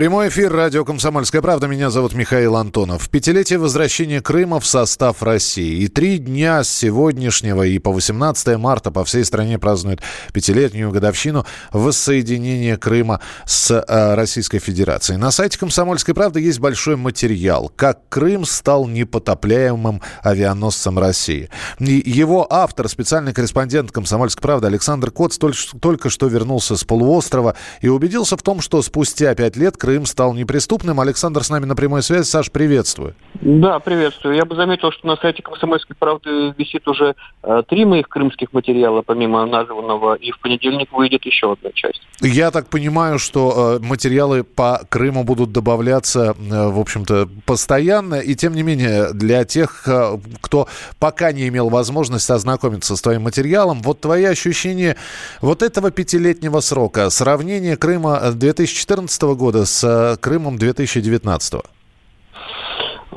Прямой эфир радио «Комсомольская правда». Меня зовут Михаил Антонов. Пятилетие возвращения Крыма в состав России. И три дня с сегодняшнего и по 18 марта по всей стране празднуют пятилетнюю годовщину воссоединения Крыма с э, Российской Федерацией. На сайте «Комсомольской правды» есть большой материал «Как Крым стал непотопляемым авианосцем России». И его автор, специальный корреспондент «Комсомольской правды» Александр Коц только, только что вернулся с полуострова и убедился в том, что спустя пять лет Крым стал неприступным. Александр с нами на прямой связи. Саш, приветствую. Да, приветствую. Я бы заметил, что на сайте «Комсомольской правды» висит уже э, три моих крымских материала, помимо названного, и в понедельник выйдет еще одна часть. Я так понимаю, что э, материалы по Крыму будут добавляться, э, в общем-то, постоянно. И тем не менее, для тех, э, кто пока не имел возможности ознакомиться с твоим материалом, вот твои ощущения вот этого пятилетнего срока, сравнение Крыма 2014 года с э, Крымом 2019?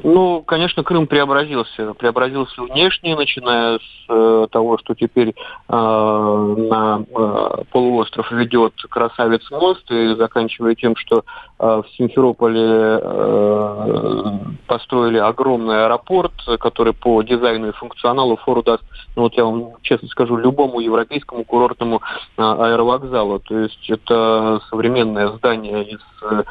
Ну, конечно, Крым преобразился. Преобразился внешне, начиная с э, того, что теперь э, на э, полуостров ведет красавец мост, и заканчивая тем, что э, в Симферополе э, построили огромный аэропорт, который по дизайну и функционалу фору даст, ну вот я вам честно скажу, любому европейскому курортному э, аэровокзалу. То есть это современное здание из э,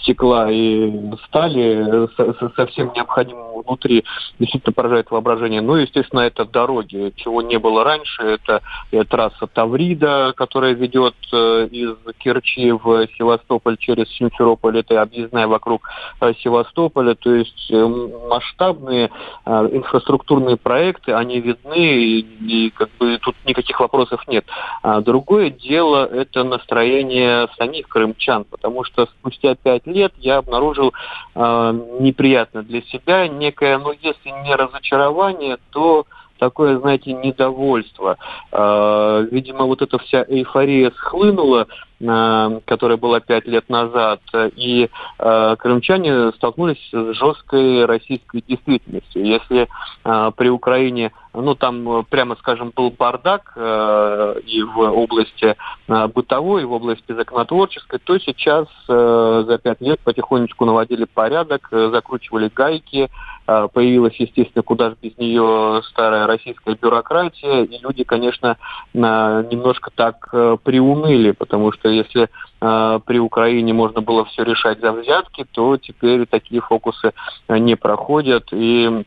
стекла и стали, совсем всем необходимым внутри действительно поражает воображение. Ну, естественно, это дороги, чего не было раньше. Это, это трасса Таврида, которая ведет э, из Керчи в Севастополь через Симферополь. Это объездная вокруг э, Севастополя. То есть э, масштабные инфраструктурные проекты, они видны, и, и как бы тут никаких вопросов нет. А другое дело – это настроение самих крымчан, потому что спустя пять лет я обнаружил э, неприятно для себя некое, ну, если не разочарование, то такое, знаете, недовольство. Э, видимо, вот эта вся эйфория схлынула, э, которая была пять лет назад, и э, крымчане столкнулись с жесткой российской действительностью. Если при Украине, ну, там, прямо скажем, был бардак и в области бытовой, и в области законотворческой, то сейчас за пять лет потихонечку наводили порядок, закручивали гайки, появилась, естественно, куда же без нее старая российская бюрократия, и люди, конечно, немножко так э, приуныли, потому что если э, при Украине можно было все решать за взятки, то теперь такие фокусы э, не проходят, и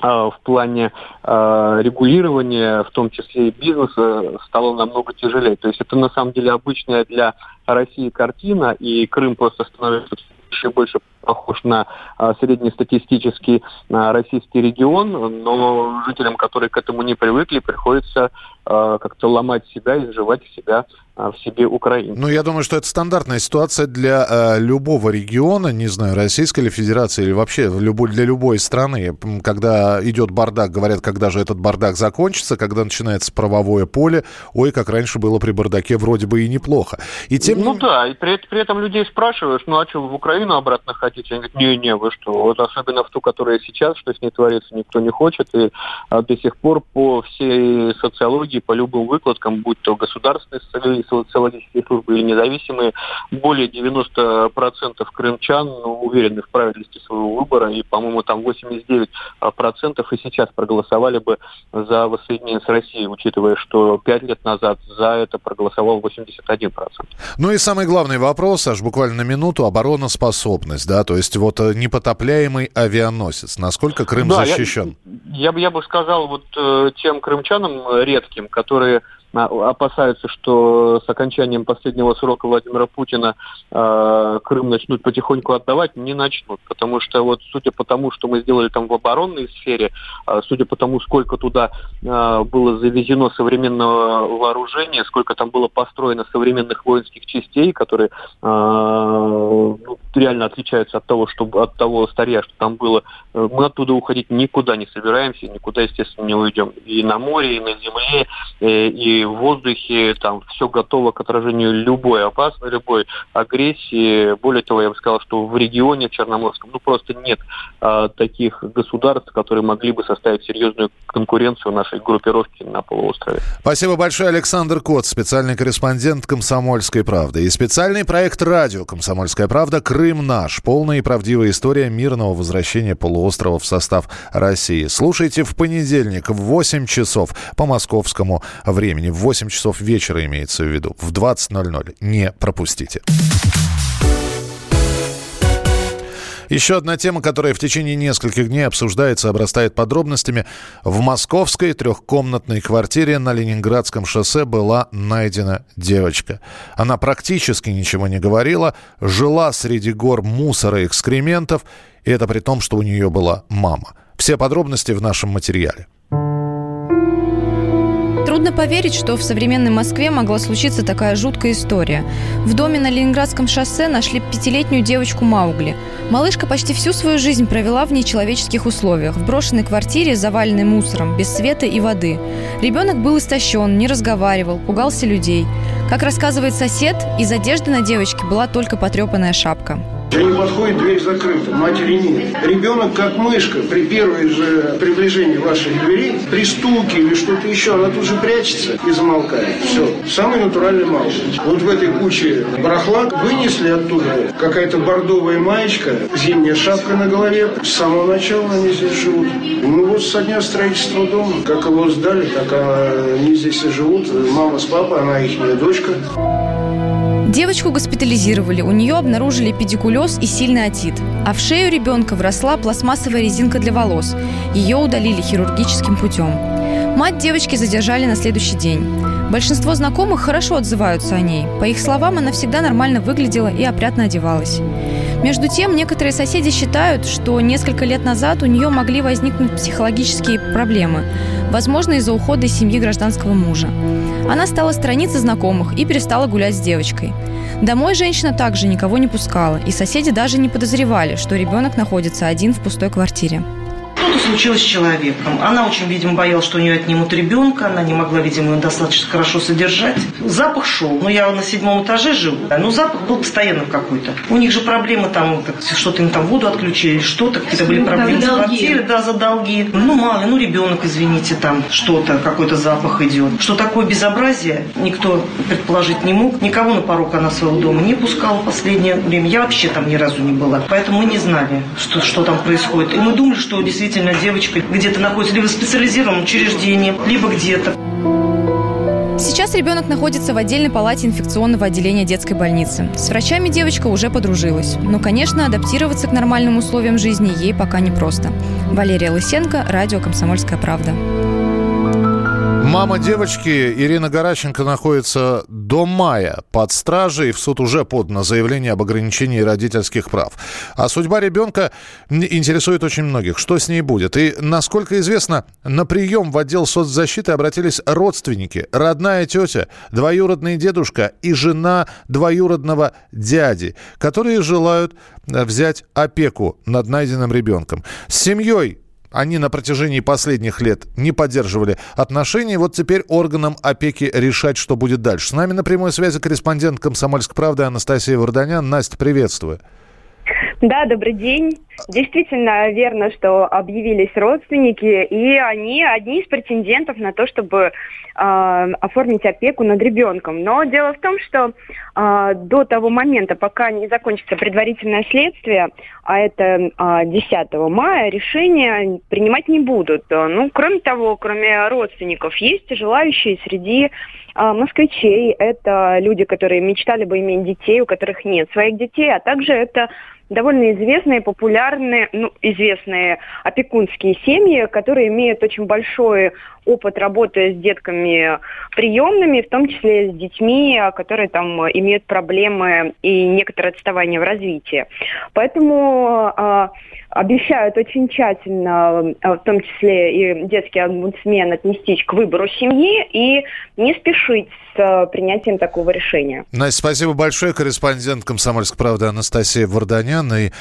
в плане э, регулирования, в том числе и бизнеса, стало намного тяжелее. То есть это на самом деле обычная для России картина, и Крым просто становится еще больше похож на а, среднестатистический а, российский регион, но жителям, которые к этому не привыкли, приходится а, как-то ломать себя и сживать себя в себе Украину. Ну, я думаю, что это стандартная ситуация для э, любого региона, не знаю, Российской или Федерации, или вообще любой, для любой страны. Когда идет бардак, говорят, когда же этот бардак закончится, когда начинается правовое поле, ой, как раньше было при бардаке, вроде бы и неплохо. И тем... Ну да, и при, при этом людей спрашиваешь, ну а что, в Украину обратно хотите? Они говорят, не-не, вы что, вот особенно в ту, которая сейчас, что с ней творится, никто не хочет, и а, до сих пор по всей социологии, по любым выкладкам, будь то государственные социологические службы или независимые, более 90% крымчан ну, уверены в правильности своего выбора, и, по-моему, там 89% и сейчас проголосовали бы за воссоединение с Россией, учитывая, что пять лет назад за это проголосовал 81%. Ну и самый главный вопрос, аж буквально на минуту, обороноспособность, да, то есть вот э, непотопляемый авианосец, насколько Крым да, защищен? Я, я, я бы сказал вот э, тем крымчанам редким, которые опасаются, что с окончанием последнего срока Владимира Путина э, Крым начнут потихоньку отдавать, не начнут. Потому что вот судя по тому, что мы сделали там в оборонной сфере, э, судя по тому, сколько туда э, было завезено современного вооружения, сколько там было построено современных воинских частей, которые э, ну, реально отличаются от того, что, от того старья, что там было, мы оттуда уходить никуда не собираемся, никуда, естественно, не уйдем. И на море, и на земле, и, и в воздухе, там все готово к отражению любой опасной, любой агрессии. Более того, я бы сказал, что в регионе Черноморском ну, просто нет а, таких государств, которые могли бы составить серьезную конкуренцию нашей группировке на полуострове. Спасибо большое, Александр Кот, специальный корреспондент «Комсомольской правды». И специальный проект радио «Комсомольская правда. Крым наш». Полная и правдивая история мирного возвращения полуострова в состав России. Слушайте в понедельник в 8 часов по московскому времени. В 8 часов вечера имеется в виду. В 20.00. Не пропустите. Еще одна тема, которая в течение нескольких дней обсуждается, обрастает подробностями. В московской трехкомнатной квартире на Ленинградском шоссе была найдена девочка. Она практически ничего не говорила, жила среди гор мусора и экскрементов, и это при том, что у нее была мама. Все подробности в нашем материале. Трудно поверить, что в современной Москве могла случиться такая жуткая история. В доме на Ленинградском шоссе нашли пятилетнюю девочку Маугли. Малышка почти всю свою жизнь провела в нечеловеческих условиях, в брошенной квартире, заваленной мусором, без света и воды. Ребенок был истощен, не разговаривал, пугался людей. Как рассказывает сосед, из одежды на девочке была только потрепанная шапка. Они подходят, дверь закрыта, матери нет. Ребенок, как мышка, при первой же приближении ваших дверей, при стуке или что-то еще, она тут же прячется и замолкает. Все. Самый натуральный малыш. Вот в этой куче барахла вынесли оттуда какая-то бордовая маечка, зимняя шапка на голове. С самого начала они здесь живут. Ну вот со дня строительства дома. Как его сдали, так они здесь и живут. Мама с папой, она их дочка. Девочку госпитализировали, у нее обнаружили педикулез и сильный отит. А в шею ребенка вросла пластмассовая резинка для волос. Ее удалили хирургическим путем. Мать девочки задержали на следующий день. Большинство знакомых хорошо отзываются о ней. По их словам, она всегда нормально выглядела и опрятно одевалась. Между тем, некоторые соседи считают, что несколько лет назад у нее могли возникнуть психологические проблемы, возможно, из-за ухода из семьи гражданского мужа. Она стала сторониться знакомых и перестала гулять с девочкой. Домой женщина также никого не пускала, и соседи даже не подозревали, что ребенок находится один в пустой квартире. Случилось с человеком. Она очень, видимо, боялась, что у нее отнимут ребенка. Она не могла, видимо, его достаточно хорошо содержать. Запах шел. Ну, я на седьмом этаже живу. Ну, запах был постоянно какой-то. У них же проблемы там, что-то им там воду отключили, что-то, какие-то были проблемы с квартирой, да, за долги. Ну, мало, ну, ребенок, извините, там что-то, какой-то запах идет. Что такое безобразие, никто предположить не мог. Никого на порог она своего дома не пускала в последнее время. Я вообще там ни разу не была. Поэтому мы не знали, что, что там происходит. И мы думали, что действительно действительно девочка где-то находится либо в специализированном учреждении, либо где-то. Сейчас ребенок находится в отдельной палате инфекционного отделения детской больницы. С врачами девочка уже подружилась. Но, конечно, адаптироваться к нормальным условиям жизни ей пока непросто. Валерия Лысенко, радио «Комсомольская правда». Мама девочки Ирина Гораченко находится до мая под стражей. В суд уже подано заявление об ограничении родительских прав. А судьба ребенка интересует очень многих. Что с ней будет? И, насколько известно, на прием в отдел соцзащиты обратились родственники. Родная тетя, двоюродный дедушка и жена двоюродного дяди, которые желают взять опеку над найденным ребенком. С семьей они на протяжении последних лет не поддерживали отношения. Вот теперь органам опеки решать, что будет дальше. С нами на прямой связи корреспондент «Комсомольской правды» Анастасия Варданян. Настя, приветствую. Да, добрый день. Действительно верно, что объявились родственники, и они одни из претендентов на то, чтобы э, оформить опеку над ребенком. Но дело в том, что э, до того момента, пока не закончится предварительное следствие, а это э, 10 мая, решения принимать не будут. Ну, кроме того, кроме родственников, есть желающие среди э, москвичей. Это люди, которые мечтали бы иметь детей, у которых нет своих детей, а также это довольно известные, популярные, ну, известные опекунские семьи, которые имеют очень большой опыт работы с детками приемными, в том числе с детьми, которые там имеют проблемы и некоторое отставание в развитии. Поэтому э, обещают очень тщательно, а, в том числе и детский омбудсмен, отнестись к выбору семьи и не спешить с а, принятием такого решения. Настя, спасибо большое. Корреспондент «Комсомольской правды» Анастасия Варданян. И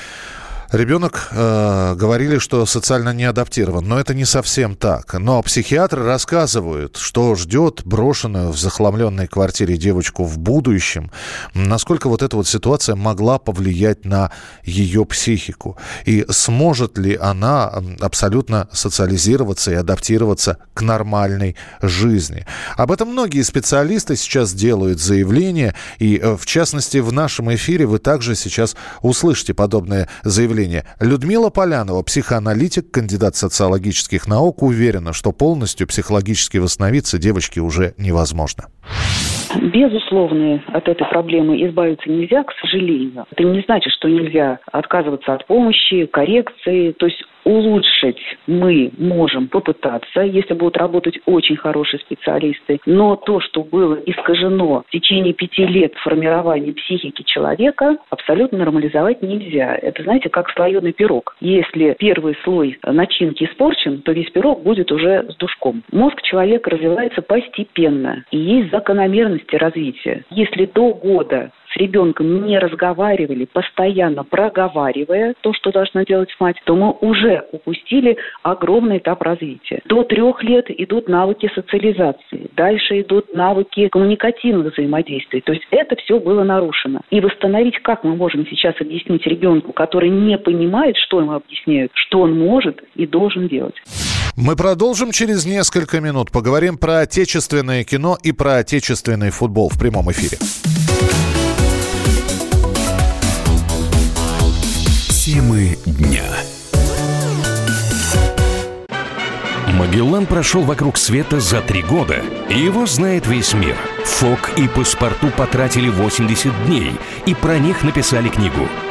Ребенок, э, говорили, что социально не адаптирован, но это не совсем так. Но психиатры рассказывают, что ждет брошенную в захламленной квартире девочку в будущем, насколько вот эта вот ситуация могла повлиять на ее психику. И сможет ли она абсолютно социализироваться и адаптироваться к нормальной жизни. Об этом многие специалисты сейчас делают заявления, и э, в частности в нашем эфире вы также сейчас услышите подобное заявление заявление. Людмила Полянова, психоаналитик, кандидат социологических наук, уверена, что полностью психологически восстановиться девочке уже невозможно. Безусловно, от этой проблемы избавиться нельзя, к сожалению. Это не значит, что нельзя отказываться от помощи, коррекции. То есть улучшить мы можем попытаться, если будут работать очень хорошие специалисты. Но то, что было искажено в течение пяти лет формирования психики человека, абсолютно нормализовать нельзя. Это, знаете, как слоеный пирог. Если первый слой начинки испорчен, то весь пирог будет уже с душком. Мозг человека развивается постепенно, и есть закономерности развития. Если до года с ребенком не разговаривали, постоянно проговаривая то, что должна делать мать, то мы уже упустили огромный этап развития. До трех лет идут навыки социализации, дальше идут навыки коммуникативных взаимодействий. То есть это все было нарушено. И восстановить, как мы можем сейчас объяснить ребенку, который не понимает, что ему объясняют, что он может и должен делать. Мы продолжим через несколько минут. Поговорим про отечественное кино и про отечественный футбол в прямом эфире. Темы дня. Магеллан прошел вокруг света за три года, и его знает весь мир. Фок и паспорту потратили 80 дней, и про них написали книгу.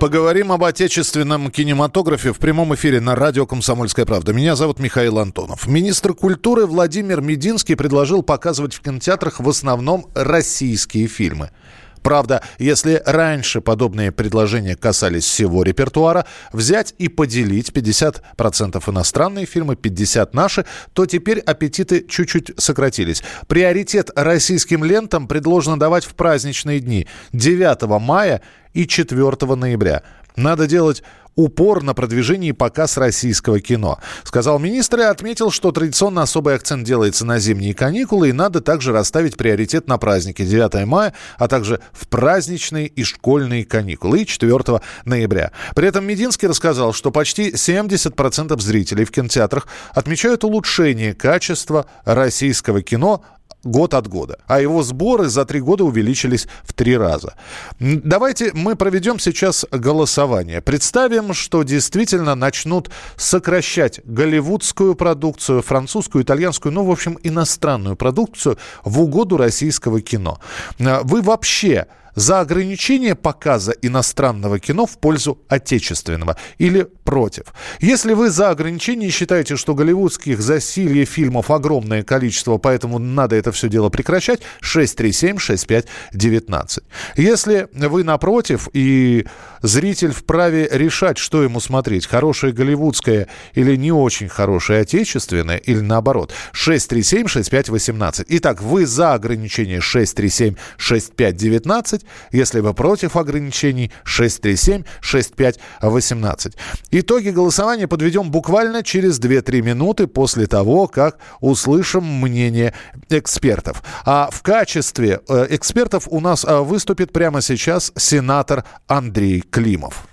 Поговорим об отечественном кинематографе в прямом эфире на радио «Комсомольская правда». Меня зовут Михаил Антонов. Министр культуры Владимир Мединский предложил показывать в кинотеатрах в основном российские фильмы. Правда, если раньше подобные предложения касались всего репертуара, взять и поделить 50% иностранные фильмы, 50% наши, то теперь аппетиты чуть-чуть сократились. Приоритет российским лентам предложено давать в праздничные дни 9 мая и 4 ноября. Надо делать упор на продвижение и показ российского кино. Сказал министр и отметил, что традиционно особый акцент делается на зимние каникулы и надо также расставить приоритет на праздники 9 мая, а также в праздничные и школьные каникулы и 4 ноября. При этом Мединский рассказал, что почти 70% зрителей в кинотеатрах отмечают улучшение качества российского кино год от года. А его сборы за три года увеличились в три раза. Давайте мы проведем сейчас голосование. Представим, что действительно начнут сокращать голливудскую продукцию, французскую, итальянскую, ну, в общем, иностранную продукцию в угоду российского кино. Вы вообще за ограничение показа иностранного кино в пользу отечественного или против. Если вы за ограничение считаете, что голливудских засилье фильмов огромное количество, поэтому надо это все дело прекращать, 637-6519. Если вы напротив и зритель вправе решать, что ему смотреть, хорошее голливудское или не очень хорошее отечественное, или наоборот, 637-6518. Итак, вы за ограничение 637-6519, если вы против ограничений 637-6518. Итоги голосования подведем буквально через 2-3 минуты после того, как услышим мнение экспертов. А в качестве э, экспертов у нас э, выступит прямо сейчас сенатор Андрей Климов.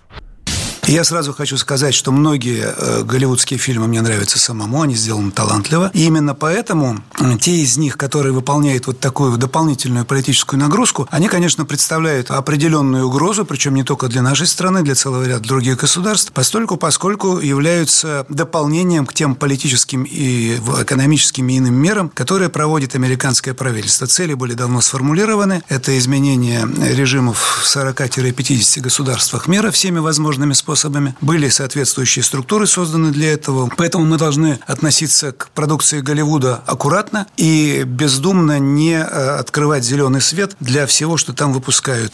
Я сразу хочу сказать, что многие э, голливудские фильмы мне нравятся самому, они сделаны талантливо. И именно поэтому те из них, которые выполняют вот такую дополнительную политическую нагрузку, они, конечно, представляют определенную угрозу, причем не только для нашей страны, для целого ряда других государств, постольку, поскольку являются дополнением к тем политическим и экономическим и иным мерам, которые проводит американское правительство. Цели были давно сформулированы. Это изменение режимов в 40-50 государствах мира всеми возможными способами. Были соответствующие структуры созданы для этого. Поэтому мы должны относиться к продукции Голливуда аккуратно и бездумно не э, открывать зеленый свет для всего, что там выпускают.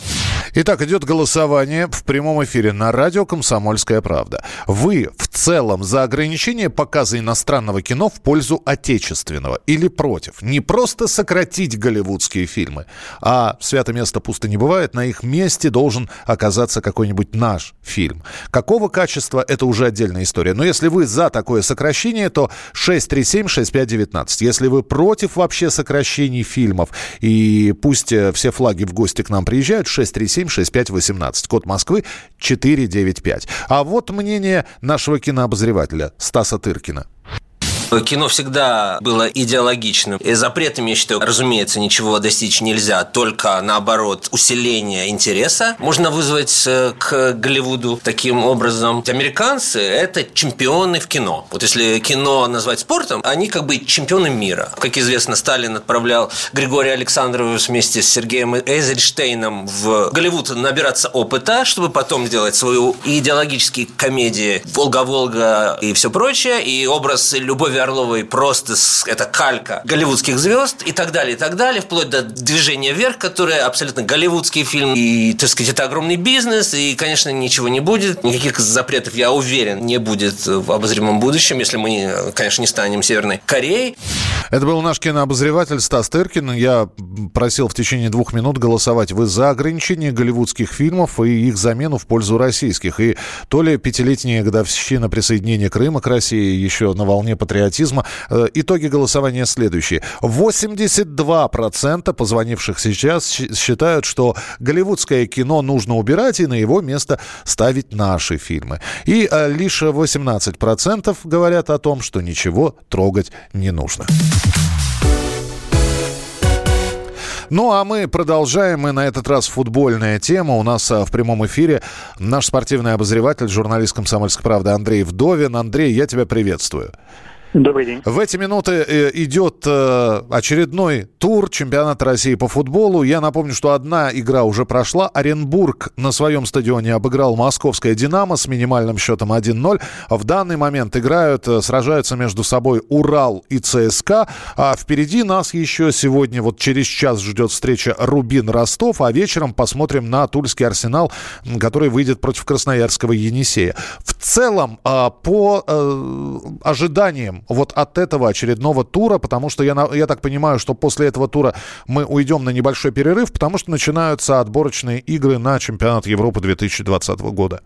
Итак, идет голосование в прямом эфире на радио «Комсомольская правда». Вы в целом за ограничение показа иностранного кино в пользу отечественного или против? Не просто сократить голливудские фильмы, а свято место пусто не бывает, на их месте должен оказаться какой-нибудь наш фильм. Какого качества, это уже отдельная история. Но если вы за такое сокращение, то 637-6519. Если вы против вообще сокращений фильмов, и пусть э, все флаги в гости к нам приезжают, 637-6518. Код Москвы 495. А вот мнение нашего кинообозревателя Стаса Тыркина. Кино всегда было идеологичным. И запретами, я считаю, разумеется, ничего достичь нельзя, только наоборот усиление интереса можно вызвать э, к Голливуду таким образом. Американцы – это чемпионы в кино. Вот если кино назвать спортом, они как бы чемпионы мира. Как известно, Сталин отправлял Григория Александрова вместе с Сергеем Эйзельштейном в Голливуд набираться опыта, чтобы потом сделать свою идеологические комедии «Волга-Волга» и все прочее, и образ Любови Орловой просто это калька голливудских звезд и так далее, и так далее, вплоть до движения вверх, которое абсолютно голливудский фильм. И, так сказать, это огромный бизнес, и, конечно, ничего не будет. Никаких запретов, я уверен, не будет в обозримом будущем, если мы, конечно, не станем Северной Кореей. Это был наш кинообозреватель Стас Тыркин. Я просил в течение двух минут голосовать. Вы за ограничение голливудских фильмов и их замену в пользу российских. И то ли пятилетняя годовщина присоединения Крыма к России еще на волне патриотизма, патриотизма. Э, итоги голосования следующие. 82% позвонивших сейчас считают, что голливудское кино нужно убирать и на его место ставить наши фильмы. И э, лишь 18% говорят о том, что ничего трогать не нужно. Ну, а мы продолжаем, и на этот раз футбольная тема. У нас а, в прямом эфире наш спортивный обозреватель, журналист «Комсомольской правды» Андрей Вдовин. Андрей, я тебя приветствую. Добрый день. В эти минуты э, идет э, очередной тур чемпионата России по футболу. Я напомню, что одна игра уже прошла. Оренбург на своем стадионе обыграл московское «Динамо» с минимальным счетом 1-0. В данный момент играют, э, сражаются между собой Урал и ЦСКА. А впереди нас еще сегодня, вот через час ждет встреча Рубин-Ростов, а вечером посмотрим на Тульский Арсенал, который выйдет против Красноярского Енисея. В целом, по ожиданиям вот от этого очередного тура, потому что я, я так понимаю, что после этого тура мы уйдем на небольшой перерыв, потому что начинаются отборочные игры на чемпионат Европы 2020 года.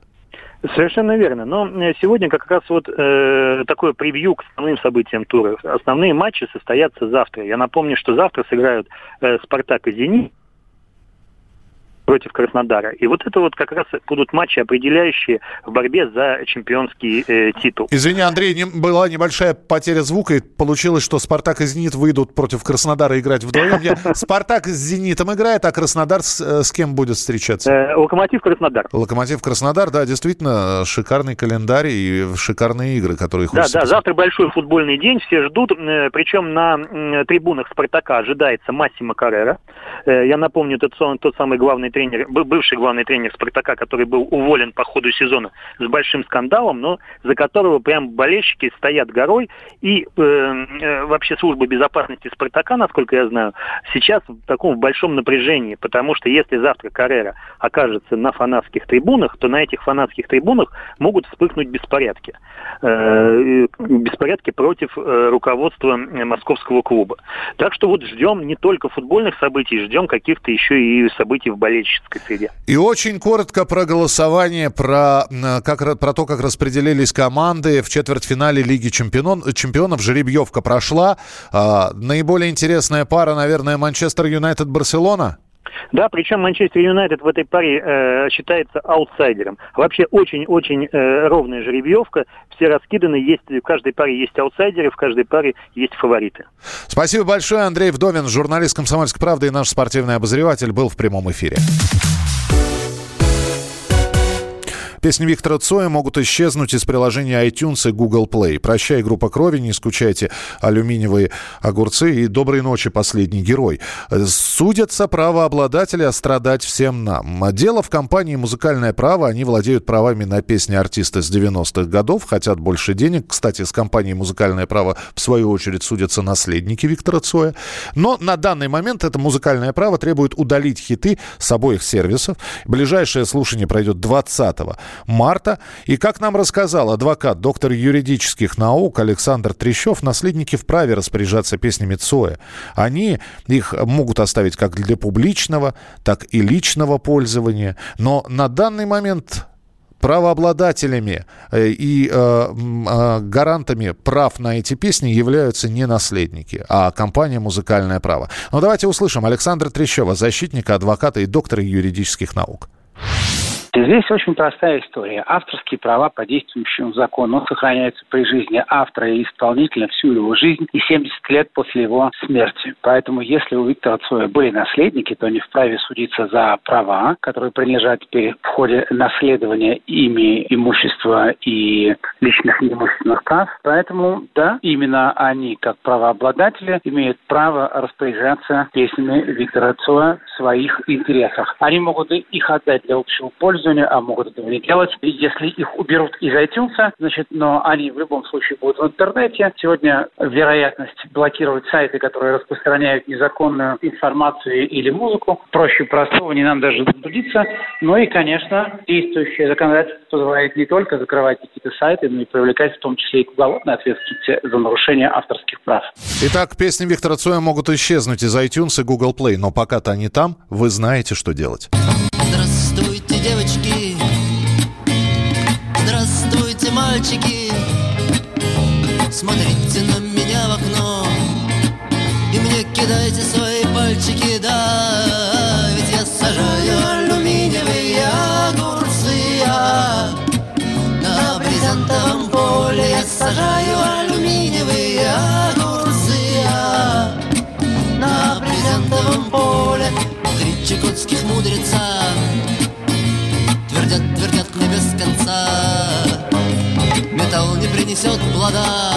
Совершенно верно. Но э, сегодня как раз вот э, такое превью к основным событиям тура. Основные матчи состоятся завтра. Я напомню, что завтра сыграют э, Спартак и Зенит против Краснодара. И вот это вот как раз будут матчи, определяющие в борьбе за чемпионский э, титул. Извини, Андрей, не, была небольшая потеря звука, и получилось, что Спартак и Зенит выйдут против Краснодара играть вдвоем. Я, Спартак с Зенитом играет, а Краснодар с, э, с кем будет встречаться? Э, Локомотив Краснодар. Локомотив Краснодар, да, действительно, шикарный календарь и шикарные игры, которые хочется... Да, да, завтра большой футбольный день, все ждут, э, причем на трибунах Спартака ожидается Массимо Каррера. Э, я напомню, тот, тот самый главный тренер, бывший главный тренер Спартака, который был уволен по ходу сезона с большим скандалом, но за которого прям болельщики стоят горой. И э, э, вообще служба безопасности Спартака, насколько я знаю, сейчас в таком большом напряжении, потому что если завтра Каррера окажется на фанатских трибунах, то на этих фанатских трибунах могут вспыхнуть беспорядки. Э, беспорядки против э, руководства московского клуба. Так что вот ждем не только футбольных событий, ждем каких-то еще и событий в болельческой среде. И очень коротко про голосование, про, как, про то, как распределились команды в четвертьфинале Лиги чемпионов. чемпионов. Жеребьевка прошла. А, наиболее интересная пара, наверное, Манчестер Юнайтед-Барселона? Да, причем Манчестер Юнайтед в этой паре э, считается аутсайдером. Вообще очень-очень э, ровная жеребьевка. Все раскиданы, есть, в каждой паре есть аутсайдеры, в каждой паре есть фавориты. Спасибо большое. Андрей Вдовин, журналист «Комсомольской правды» и наш спортивный обозреватель, был в прямом эфире. Песни Виктора Цоя могут исчезнуть из приложения iTunes и Google Play. Прощай, группа крови, не скучайте, алюминиевые огурцы и доброй ночи, последний герой. Судятся правообладатели, а страдать всем нам. Дело в компании «Музыкальное право». Они владеют правами на песни артиста с 90-х годов, хотят больше денег. Кстати, с компанией «Музыкальное право» в свою очередь судятся наследники Виктора Цоя. Но на данный момент это «Музыкальное право» требует удалить хиты с обоих сервисов. Ближайшее слушание пройдет 20 марта. И, как нам рассказал адвокат, доктор юридических наук Александр Трещев, наследники вправе распоряжаться песнями Цоя. Они их могут оставить как для публичного, так и личного пользования. Но на данный момент правообладателями э, и э, э, гарантами прав на эти песни являются не наследники, а компания «Музыкальное право». Но давайте услышим Александра Трещева, защитника, адвоката и доктора юридических наук. Здесь очень простая история. Авторские права по действующему закону сохраняются при жизни автора и исполнителя всю его жизнь и 70 лет после его смерти. Поэтому, если у Виктора Цоя были наследники, то они вправе судиться за права, которые принадлежат теперь в ходе наследования ими имущества и личных неимущественных прав. Поэтому, да, именно они, как правообладатели, имеют право распоряжаться песнями Виктора Цоя в своих интересах. Они могут их отдать для общего пользования, пользования, а могут этого не делать. И если их уберут из iTunes, значит, но они в любом случае будут в интернете. Сегодня вероятность блокировать сайты, которые распространяют незаконную информацию или музыку, проще простого, не нам даже трудиться. Ну и, конечно, действующее законодательство позволяет не только закрывать какие-то сайты, но и привлекать в том числе и к уголовной ответственности за нарушение авторских прав. Итак, песни Виктора Цоя могут исчезнуть из iTunes и Google Play, но пока-то они там, вы знаете, что делать. Здравствуйте, девочки. Здравствуйте, мальчики. Смотрите на меня в окно И мне кидайте свои пальчики, да Ведь я сажаю алюминиевые огурцы а На брезентовом поле я сажаю алюминиевые огурцы а На брезентовом поле Три чекотских мудреца Металл не принесет плода.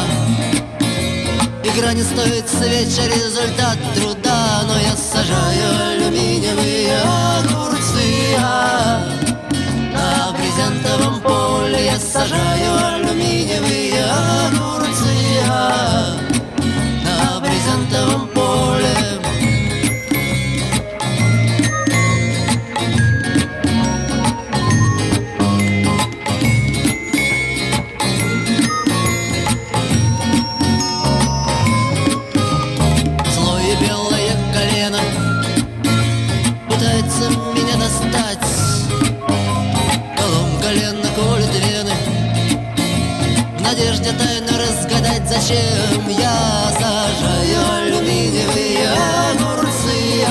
Игра не стоит свеча, результат труда Но я сажаю алюминиевые огурцы а На брезентовом поле я сажаю алюминиевые зачем я сажаю алюминиевые огурцы.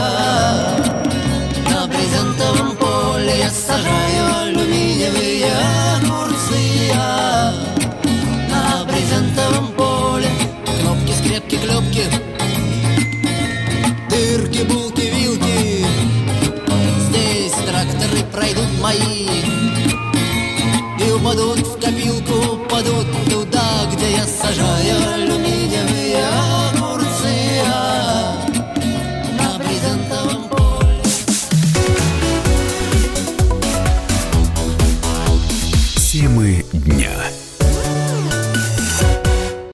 На брезентовом поле я сажаю алюминиевые огурцы. На брезентовом поле кнопки, скрепки, клепки, дырки, булки, вилки. Здесь тракторы пройдут мои и упадут в копилку, упадут туда, где я сажаю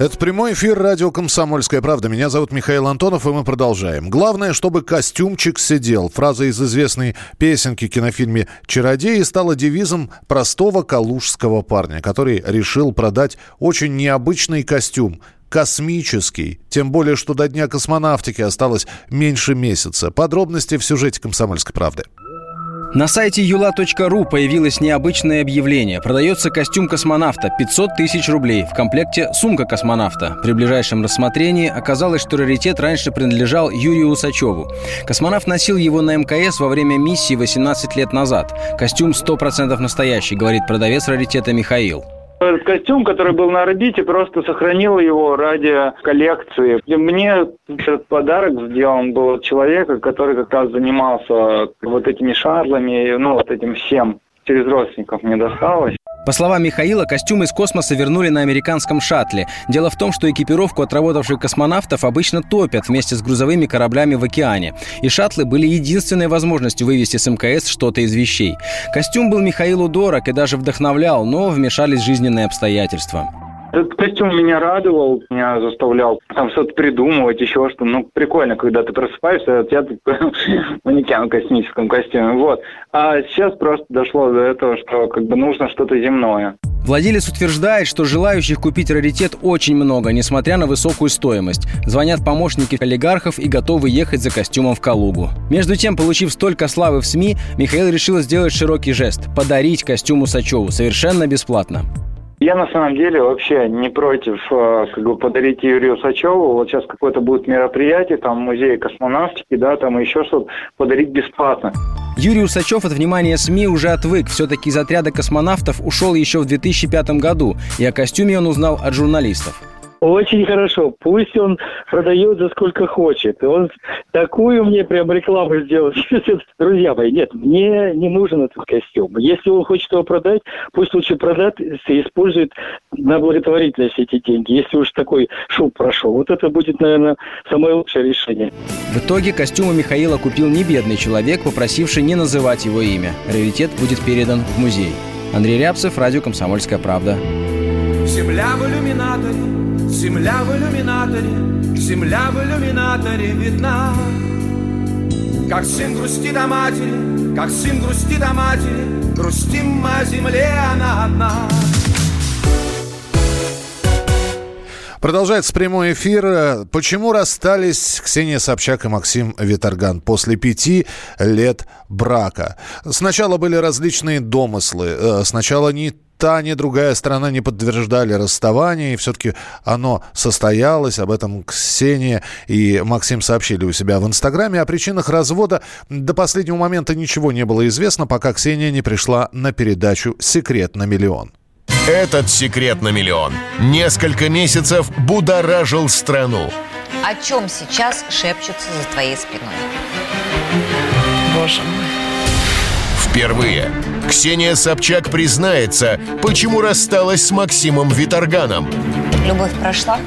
Это прямой эфир радио «Комсомольская правда». Меня зовут Михаил Антонов, и мы продолжаем. Главное, чтобы костюмчик сидел. Фраза из известной песенки кинофильме «Чародеи» стала девизом простого калужского парня, который решил продать очень необычный костюм космический. Тем более, что до Дня космонавтики осталось меньше месяца. Подробности в сюжете «Комсомольской правды». На сайте yula.ru появилось необычное объявление. Продается костюм космонавта 500 тысяч рублей. В комплекте сумка космонавта. При ближайшем рассмотрении оказалось, что раритет раньше принадлежал Юрию Усачеву. Космонавт носил его на МКС во время миссии 18 лет назад. Костюм 100% настоящий, говорит продавец раритета Михаил. Этот костюм, который был на орбите, просто сохранил его ради коллекции. И мне этот подарок сделан был от человека, который как раз занимался вот этими шарлами, ну, вот этим всем. Через родственников мне досталось. По словам Михаила, костюмы из космоса вернули на американском шаттле. Дело в том, что экипировку отработавших космонавтов обычно топят вместе с грузовыми кораблями в океане. И шаттлы были единственной возможностью вывести с МКС что-то из вещей. Костюм был Михаилу дорог и даже вдохновлял, но вмешались жизненные обстоятельства. Этот костюм меня радовал, меня заставлял там что-то придумывать, еще что Ну, прикольно, когда ты просыпаешься, а тебя манекен в космическом костюме. Вот. А сейчас просто дошло до этого, что как бы нужно что-то земное. Владелец утверждает, что желающих купить раритет очень много, несмотря на высокую стоимость. Звонят помощники олигархов и готовы ехать за костюмом в Калугу. Между тем, получив столько славы в СМИ, Михаил решил сделать широкий жест – подарить костюм Усачеву совершенно бесплатно. Я на самом деле вообще не против э, как бы подарить Юрию Сачеву. Вот сейчас какое-то будет мероприятие, там музей космонавтики, да, там еще что-то подарить бесплатно. Юрий Усачев от внимания СМИ уже отвык. Все-таки из отряда космонавтов ушел еще в 2005 году, и о костюме он узнал от журналистов. Очень хорошо. Пусть он продает за сколько хочет. И он такую мне прям рекламу сделал. Друзья мои, нет, мне не нужен этот костюм. Если он хочет его продать, пусть лучше продать и использует на благотворительность эти деньги. Если уж такой шум прошел. Вот это будет, наверное, самое лучшее решение. В итоге костюмы Михаила купил не бедный человек, попросивший не называть его имя. Раритет будет передан в музей. Андрей Рябцев, радио «Комсомольская правда». Земля в иллюминаторе Земля в иллюминаторе, земля в иллюминаторе видна. Как сын грустит о матери, как сын грустит о матери, Грустим мы о земле, она одна. Продолжается прямой эфир. Почему расстались Ксения Собчак и Максим Виторган после пяти лет брака? Сначала были различные домыслы. Э, сначала не та, ни другая сторона не подтверждали расставание, и все-таки оно состоялось. Об этом Ксения и Максим сообщили у себя в Инстаграме. О причинах развода до последнего момента ничего не было известно, пока Ксения не пришла на передачу «Секрет на миллион». Этот секрет на миллион несколько месяцев будоражил страну. О чем сейчас шепчутся за твоей спиной? Боже мой. Впервые Ксения Собчак признается, почему рассталась с Максимом Виторганом. Любовь прошла?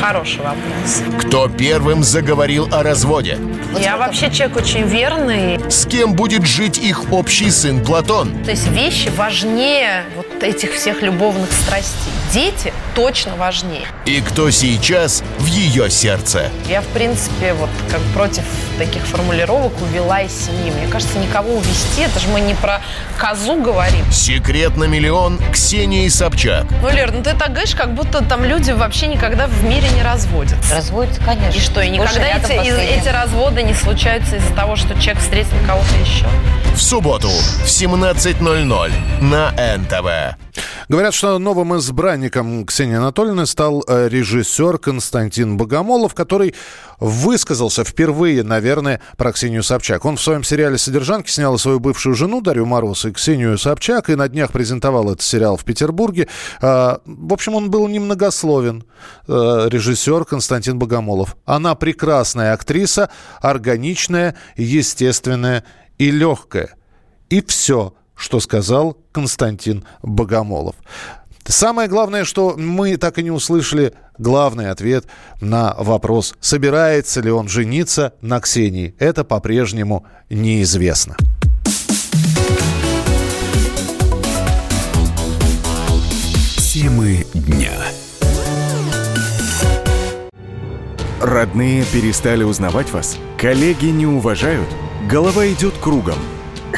Хороший вопрос. Кто первым заговорил о разводе? Я вообще человек очень верный. С кем будет жить их общий сын Платон? То есть вещи важнее вот этих всех любовных страстей. Дети точно важнее. И кто сейчас в ее сердце? Я, в принципе, вот как против таких формулировок увела из семьи. Мне кажется, никого увести, это же мы не про козу говорим. Секрет на миллион Ксении Собчак. Ну, Лер, ну ты так говоришь, как будто там люди вообще никогда в мире не разводятся. Разводятся, конечно. И что, и никогда эти, эти разводы не случаются из-за того, что человек встретил кого-то еще? В субботу в 17.00 на НТВ. Говорят, что новым избранником Ксении Анатольевны стал э, режиссер Константин Богомолов, который высказался впервые, наверное, про Ксению Собчак. Он в своем сериале «Содержанки» снял свою бывшую жену Дарью Мороз и Ксению Собчак, и на днях презентовал этот сериал в Петербурге. А, в общем, он был немногословен, э, режиссер Константин Богомолов. Она прекрасная актриса, органичная, естественная и легкая. И все – что сказал Константин Богомолов. Самое главное, что мы так и не услышали главный ответ на вопрос, собирается ли он жениться на Ксении. Это по-прежнему неизвестно. Темы дня. Родные перестали узнавать вас? Коллеги не уважают? Голова идет кругом.